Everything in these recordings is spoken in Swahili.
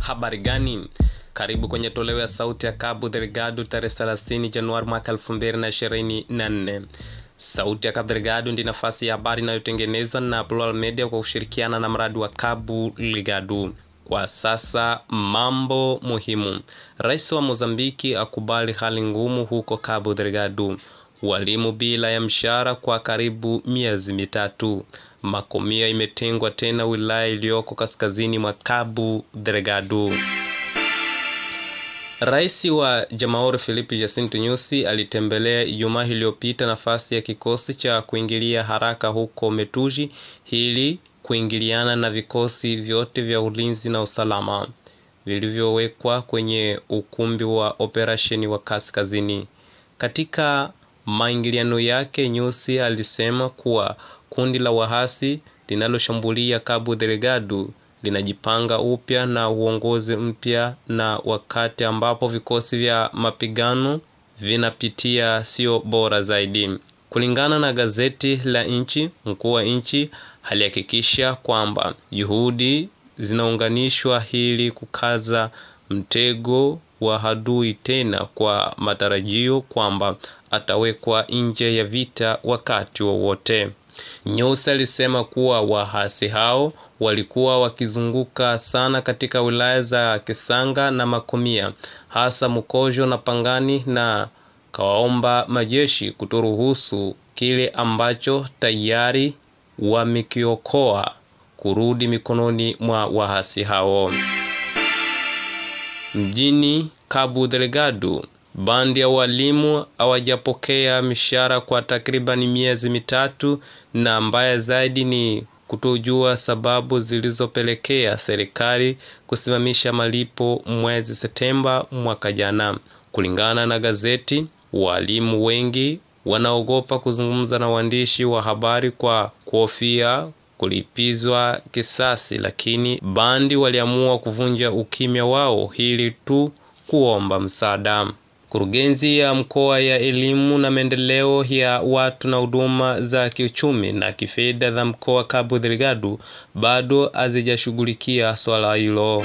habari gani karibu kwenye toleo ya sauti ya Cabo Delgado tarehe 30 Januari mwaka 2024. Sauti ya Cabo Delgado ndi nafasi ya habari inayotengenezwa na Plural Media kwa kushirikiana na mradi wa Cabo Delgado. Kwa sasa mambo muhimu. Rais wa Mozambiki akubali hali ngumu huko Cabo Delgado. Walimu bila ya mshahara kwa karibu miezi mitatu. Makomia imetengwa tena wilaya iliyoko kaskazini mwa Cabo Delgado. Rais wa Jamhuri Filipe Jacinto Nyusi alitembelea Ijumaa iliyopita nafasi ya kikosi cha kuingilia haraka huko Metuji ili kuingiliana na vikosi vyote vya ulinzi na usalama vilivyowekwa kwenye ukumbi wa operesheni wa kaskazini. Katika maingiliano yake, Nyusi alisema kuwa kundi la wahasi linaloshambulia Cabo Delgado linajipanga upya na uongozi mpya na wakati ambapo vikosi vya mapigano vinapitia sio bora zaidi. Kulingana na gazeti la nchi, mkuu wa nchi alihakikisha kwamba juhudi zinaunganishwa ili kukaza mtego wa adui tena kwa matarajio kwamba atawekwa nje ya vita wakati wowote wa Nyusi alisema kuwa wahasi hao walikuwa wakizunguka sana katika wilaya za Kisanga na Makomia, hasa Mkojo na Pangani, na kawaomba majeshi kutoruhusu kile ambacho tayari wamekiokoa kurudi mikononi mwa wahasi hao. Mjini Cabo Delgado, bandi ya walimu hawajapokea mishahara kwa takribani miezi mitatu, na mbaya zaidi ni kutojua sababu zilizopelekea serikali kusimamisha malipo mwezi Septemba mwaka jana. Kulingana na gazeti, walimu wengi wanaogopa kuzungumza na waandishi wa habari kwa kuhofia kulipizwa kisasi, lakini bandi waliamua kuvunja ukimya wao ili tu kuomba msaada. Kurugenzi ya mkoa ya elimu na maendeleo ya watu na huduma za kiuchumi na kifedha za mkoa Cabo Delgado bado hazijashughulikia swala hilo.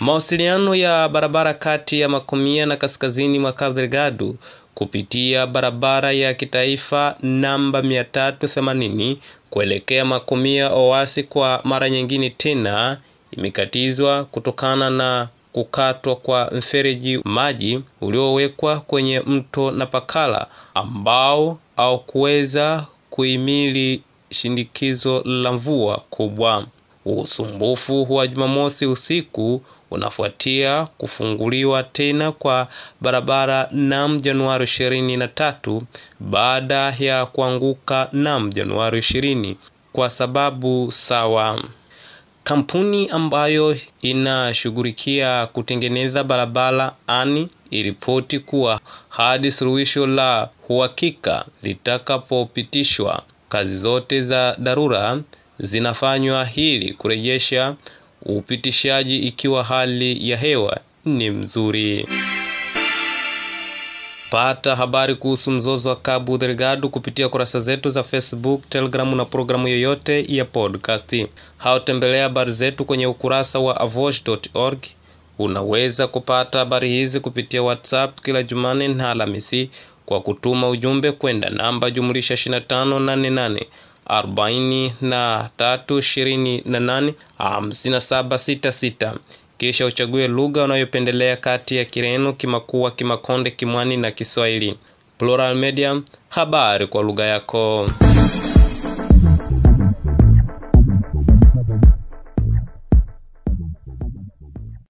Mawasiliano ya barabara kati ya Makomia na kaskazini mwa Cabo Delgado kupitia barabara ya kitaifa namba 380 kuelekea Makumia Oasi kwa mara nyingine tena imekatizwa kutokana na kukatwa kwa mfereji maji uliowekwa kwenye mto Napakala ambao haukuweza kuhimili shindikizo la mvua kubwa. Usumbufu wa Jumamosi usiku unafuatia kufunguliwa tena kwa barabara nam Januari ishirini na tatu baada ya kuanguka nam Januari ishirini kwa sababu sawa. Kampuni ambayo inashughulikia kutengeneza barabara ani iripoti kuwa hadi suluhisho la uhakika litakapopitishwa, kazi zote za dharura zinafanywa ili kurejesha upitishaji ikiwa hali ya hewa ni mzuri. Pata habari kuhusu mzozo wa Cabo Delgado kupitia kurasa zetu za Facebook, Telegramu na programu yoyote ya podcast. Hautembelea habari zetu kwenye ukurasa wa avosh.org. Unaweza kupata habari hizi kupitia WhatsApp kila Jumane na Alhamisi kwa kutuma ujumbe kwenda namba jumlisha 2588 arobaini na tatu ishirini na nane hamsini na saba sita sita kisha uchague lugha unayopendelea kati ya Kireno, Kimakua, Kimakonde, Kimwani na Kiswahili. Plural Media, habari kwa lugha yako.